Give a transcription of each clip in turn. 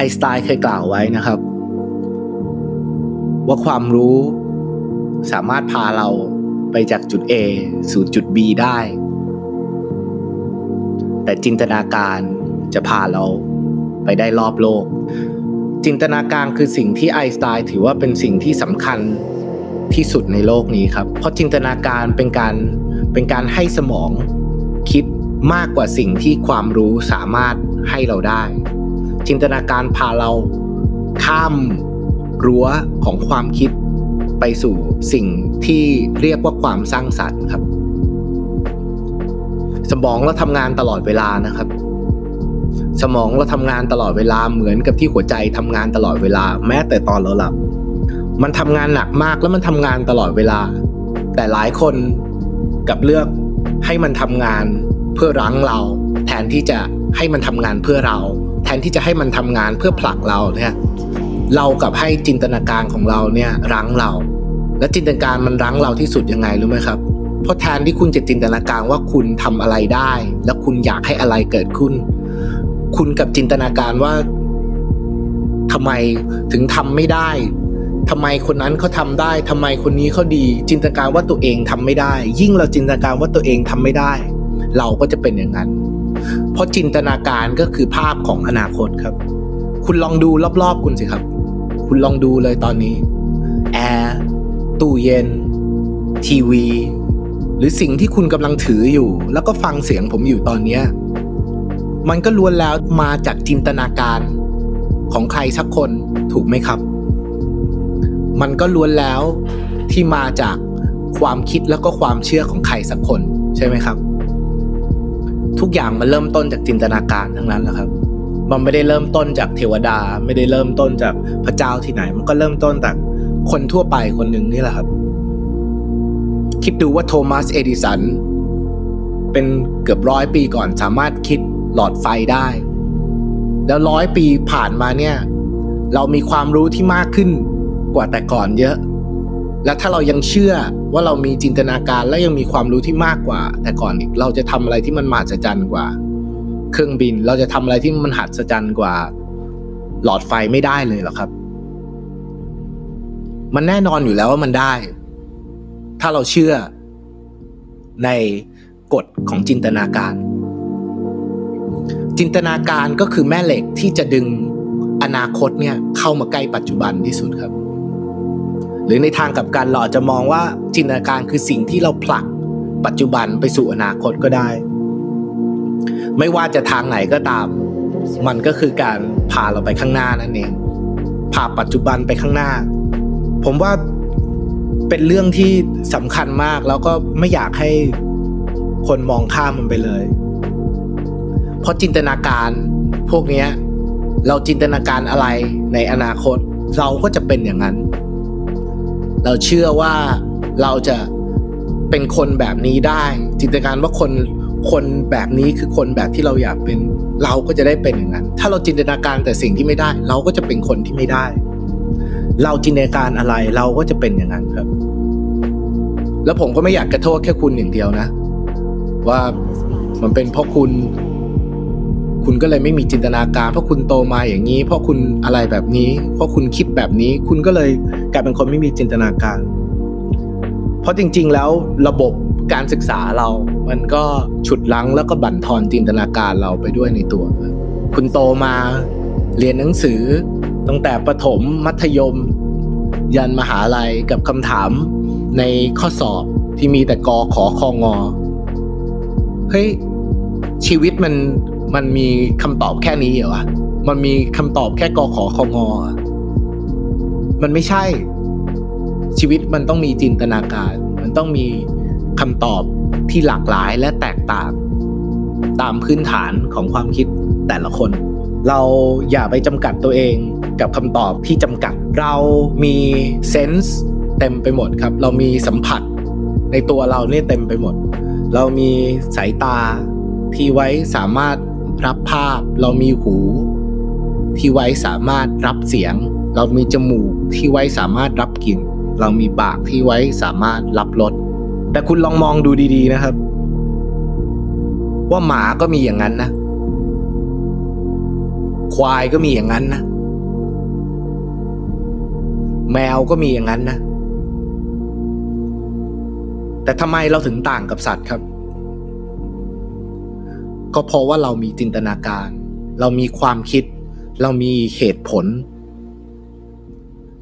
ไอน์สไตน์เคยกล่าวไว้นะครับ ว่าความรู้สามารถพาเราไปจากจุด A สู่จุด B ได้ แต่จินตนาการจะพาเราไปได้รอบโลก จินตนาการคือสิ่งที่ไอน์สไตน์ถือว่าเป็นสิ่งที่สำคัญที่สุดในโลกนี้ครับ เพราะจินตนาการเป็นการเป็นการให้สมองคิดมากกว่าสิ่งที่ความรู้สามารถให้เราได้ จินตนาการพาเราข้ามรั้วของความคิดไปสู่สิ่งที่เรียกว่าความสร้างสรรค์ครับ สมองเราทำงานตลอดเวลานะครับ สมองเราทำงานตลอดเวลาเหมือนกับที่หัวใจทำงานตลอดเวลา แม้แต่ตอนเราหลับ มันทำงานหนักมากแล้วมันทำงานตลอดเวลา แต่หลายคนกับเลือกให้มันทำงานเพื่อรั้งเรา แทนที่จะให้มันทำงานเพื่อเรา แทนที่จะให้มันทำงานเพื่อผลักเราเนี่ยเรากับให้จินตนาการของเราเนี่ยรั้งเรา และจินตนาการมันรั้งเราที่สุดยังไงรู้ไหมครับ เพราะแทนที่คุณจะจินตนาการว่าคุณทำอะไรได้ แล้วคุณอยากให้อะไรเกิดขึ้น คุณกับจินตนาการว่าทำไมถึงทำไม่ได้ทำไมคนนั้นเขาทำได้ทำไมคนนี้เขาดี จินตนาการว่าตัวเองทำไม่ได้ ยิ่งเราจินตนาการว่าตัวเองทำไม่ได้ เราก็จะเป็นอย่างนั้น ราะจินตนาการก็คือภาพของอนาคตครับ คุณลองดูรอบๆ คุณสิครับ คุณลองดูเลยตอนนี้แอร์ตู้เย็น ทีวี หรือสิ่งที่คุณกำลังถืออยู่ แล้วก็ฟังเสียงผมอยู่ตอนนี้มันก็ล้วนแล้วมาจากจินตนาการของใครสักคนถูกไหมครับ มันก็ล้วนแล้วที่มาจากความคิดแล้วก็ความเชื่อของใครสักคนใช่ไหมครับ ทุกอย่างมันเริ่มต้นจากจินตนาการทั้งนั้นแหละครับ มันไม่ได้เริ่มต้นจากเทวดา ไม่ได้เริ่มต้นจากพระเจ้าที่ไหน มันก็เริ่มต้นจากคนทั่วไปคนหนึ่งนี่แหละครับ คิดดูว่าโทมัสเอดิสันเป็นเกือบร้อยปีก่อนสามารถคิดหลอดไฟได้ แล้วร้อยปีผ่านมาเนี่ย เรามีความรู้ที่มากขึ้นกว่าแต่ก่อนเยอะ และถ้าเรายังเชื่อว่าเรามีจินตนาการและยังมีความรู้ที่มากกว่า แต่ก่อนอีกเราจะทำอะไรที่มันมหัศจรรย์กว่า เครื่องบินเราจะทำอะไรที่มันมหัศจรรย์กว่า หลอดไฟไม่ได้เลยหรอครับ มันแน่นอนอยู่แล้วว่ามันได้ ถ้าเราเชื่อในกฎของจินตนาการ จินตนาการก็คือแม่เหล็กที่จะดึงอนาคตเนี่ยเข้ามาใกล้ปัจจุบันที่สุดครับ รือในทางกับการเราจะมองว่าจินตนาการคือสิ่งที่เราผลักปัจจุบันไปสู่อนาคตก็ได้ ไม่ว่าจะทางไหนก็ตาม มันก็คือการพาเราไปข้างหน้านั่นเองพาปัจจุบันไปข้างหน้า ผมว่าเป็นเรื่องที่สำคัญมากแล้วก็ไม่อยากให้คนมองข้ามมันไปเลย เพราะจินตนาการพวกนี้เราจินตนาการอะไรในอนาคต เราก็จะเป็นอย่างนั้น เราเชื่อว่าเราจะเป็นคนแบบนี้ได้ จินตนาการว่าคนคนแบบนี้คือคนแบบที่เราอยากเป็น เราก็จะได้เป็นอย่างนั้น ถ้าเราจินตนาการแต่สิ่งที่ไม่ได้ เราก็จะเป็นคนที่ไม่ได้ เราจินตนาการอะไรเราก็จะเป็นอย่างนั้นครับ แล้วผมก็ไม่อยากกระโทษแค่คุณอย่างเดียวนะ ว่ามันเป็นเพราะคุณ คุณก็เลยไม่มีจินตนาการ เพราะคุณโตมาอย่างนี้ เพราะคุณอะไรแบบนี้ เพราะคุณคิดแบบนี้ คุณก็เลยกลายเป็นคนไม่มีจินตนาการ เพราะจริง ๆ แล้วระบบการศึกษาเรา มันก็ฉุดลังแล้วก็บั่นทอนจินตนาการเราไปด้วยในตัว คุณโตมาเรียนหนังสือตั้งแต่ประถมมัธยม ยันมหาลัยกับคำถามในข้อสอบที่มีแต่กอขอคองอเฮ้ยชีวิตมัน มันมีคำตอบแค่นี้เหรอวะมันมีคำตอบแค่กอขอคองอมันไม่ใช่ ชีวิตมันต้องมีจินตนาการ มันต้องมีคำตอบที่หลากหลายและแตกต่าง ตามพื้นฐานของความคิดแต่ละคน เราอย่าไปจำกัดตัวเองกับคำตอบที่จำกัด เรามีเซนส์เต็มไปหมดครับ เรามีสัมผัสในตัวเราเนี่ยเต็มไปหมด เรามีสายตาที่ไว้สามารถ รับภาพ เรามีหู ที่ไว้สามารถรับเสียง เรามีจมูกที่ไว้สามารถรับกลิ่น เรามีปากที่ไว้สามารถรับรสแต่คุณลองมองดูดีๆนะครับ ว่าหมาก็มีอย่างนั้นนะ ควายก็มีอย่างนั้นนะ แมวก็มีอย่างนั้นนะ แต่ทำไมเราถึงต่างกับสัตว์ครับ ก็เพราะว่าเรามีจินตนาการ เรามีความคิด เรามีเหตุผล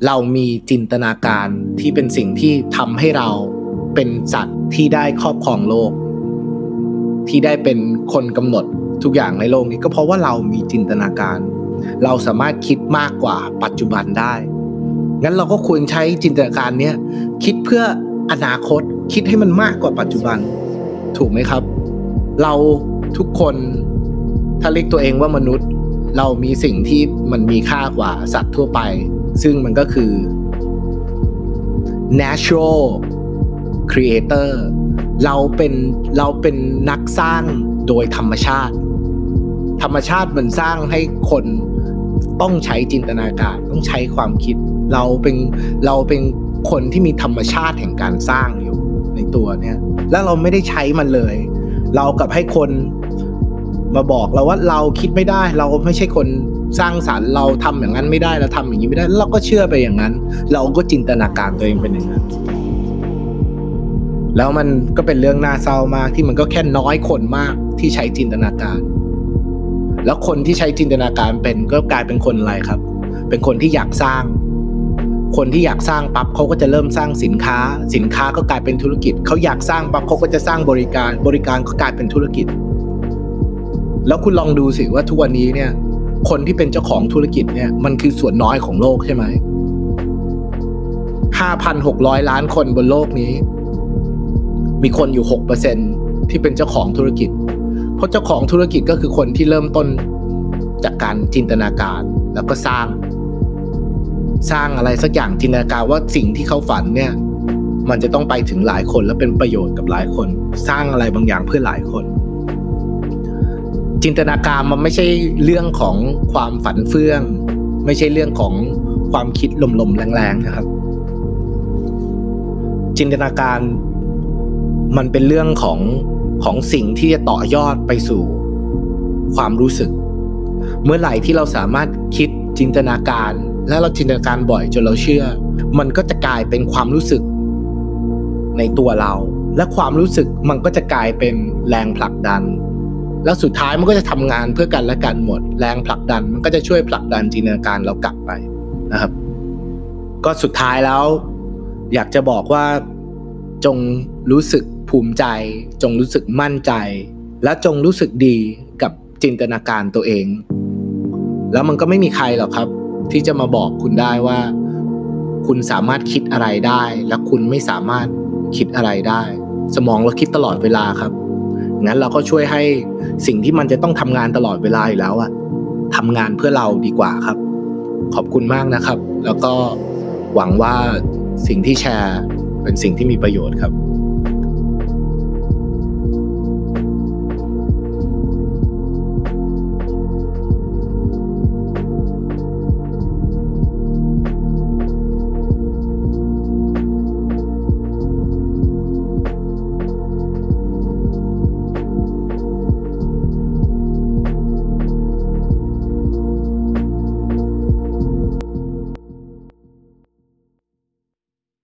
เรามีจินตนาการที่เป็นสิ่งที่ทำให้เราเป็นสัตว์ที่ได้ครอบครองโลก ที่ได้เป็นคนกำหนดทุกอย่างในโลกนี้ก็เพราะว่าเรามีจินตนาการ เราสามารถคิดมากกว่าปัจจุบันได้ งั้นเราก็ควรใช้จินตนาการเนี้ยคิดเพื่ออนาคตคิดให้มันมากกว่าปัจจุบัน ถูกไหมครับ เรา ทุกคนถ้าเรียกตัวเองว่ามนุษย์ เรามีสิ่งที่มันมีค่ากว่าสัตว์ทั่วไป ซึ่งมันก็คือ natural creator เราเป็นเราเป็นนักสร้างโดยธรรมชาติ ธรรมชาติมันสร้างให้คนต้องใช้จินตนาการต้องใช้ความคิด เราเป็นเราเป็นคนที่มีธรรมชาติแห่งการสร้างอยู่ในตัวเนี่ย แล้วเราไม่ได้ใช้มันเลย เรากับให้คน มาบอกเราว่าเราคิดไม่ได้ เราไม่ใช่คนสร้างสารรค์เราทำอย่างนั้นไม่ได้เราทำอย่างนี้ไม่ได้ เราก็เชื่อไปอย่างนั้น เราก็จินตนาการตัวเองเป็นอย่างนั้น แล้วมันก็เป็นเรื่องน่าเศร้ามากที่มันก็แค่น้อยคนมากที่ใช้จินตนาการ แล้วคนที่ใช้จินตนาการเป็นก็กลายเป็นคนอะไรครับ เป็นคนที่อยากสร้าง คนที่อยากสร้างปั๊บเขาก็จะเริ่มสร้างสินค้า สินค้าก็กลายเป็นธุรกิจเขาอยากสร้างปั๊บเขาก็จะสร้างบริการ บริการก็กลายเป็นธุรกิจ แล้วคุณลองดูสิว่าทุกวันนี้เนี่ย คนที่เป็นเจ้าของธุรกิจเนี่ย มันคือส่วนน้อยของโลกใช่ไหมห้าพันหกร้อยล้านคนบนโลกนี้ มีคนอยู่หกเปอร์เซ็นที่เป็นเจ้าของธุรกิจ เพราะเจ้าของธุรกิจก็คือคนที่เริ่มต้นจากการจินตนาการแล้วก็สร้าง สร้างอะไรสักอย่างจินตนาการว่าสิ่งที่เขาฝันเนี่ย มันจะต้องไปถึงหลายคนและเป็นประโยชน์กับหลายคน สร้างอะไรบางอย่างเพื่อหลายคน จินตนาการมันไม่ใช่เรื่องของความฝันเฟื่อง ไม่ใช่เรื่องของความคิดลมๆแรงๆนะครับ จินตนาการมันเป็นเรื่องของของสิ่งที่จะต่อยอดไปสู่ความรู้สึก เมื่อไหร่ที่เราสามารถคิดจินตนาการ และเราจินตนาการบ่อยจนเราเชื่อ มันก็จะกลายเป็นความรู้สึกในตัวเรา และความรู้สึกมันก็จะกลายเป็นแรงผลักดัน แล้วสุดท้ายมันก็จะทำงานเพื่อกันและกันหมด แรงผลักดันมันก็จะช่วยผลักดันจินตนาการเรากลับไปนะครับ ก็สุดท้ายแล้ว อยากจะบอกว่าจงรู้สึกภูมิใจ จงรู้สึกมั่นใจ และจงรู้สึกดีกับจินตนาการตัวเอง แล้วมันก็ไม่มีใครหรอกครับ ที่จะมาบอกคุณได้ว่า คุณสามารถคิดอะไรได้ และคุณไม่สามารถคิดอะไรได้ สมองเราคิดตลอดเวลาครับ งั้นเราก็ช่วยให้สิ่งที่มันจะต้องทำงานตลอดเวลาอยู่แล้วอะทำงานเพื่อเราดีกว่าครับ ขอบคุณมากนะครับ แล้วก็หวังว่าสิ่งที่แชร์เป็นสิ่งที่มีประโยชน์ครับ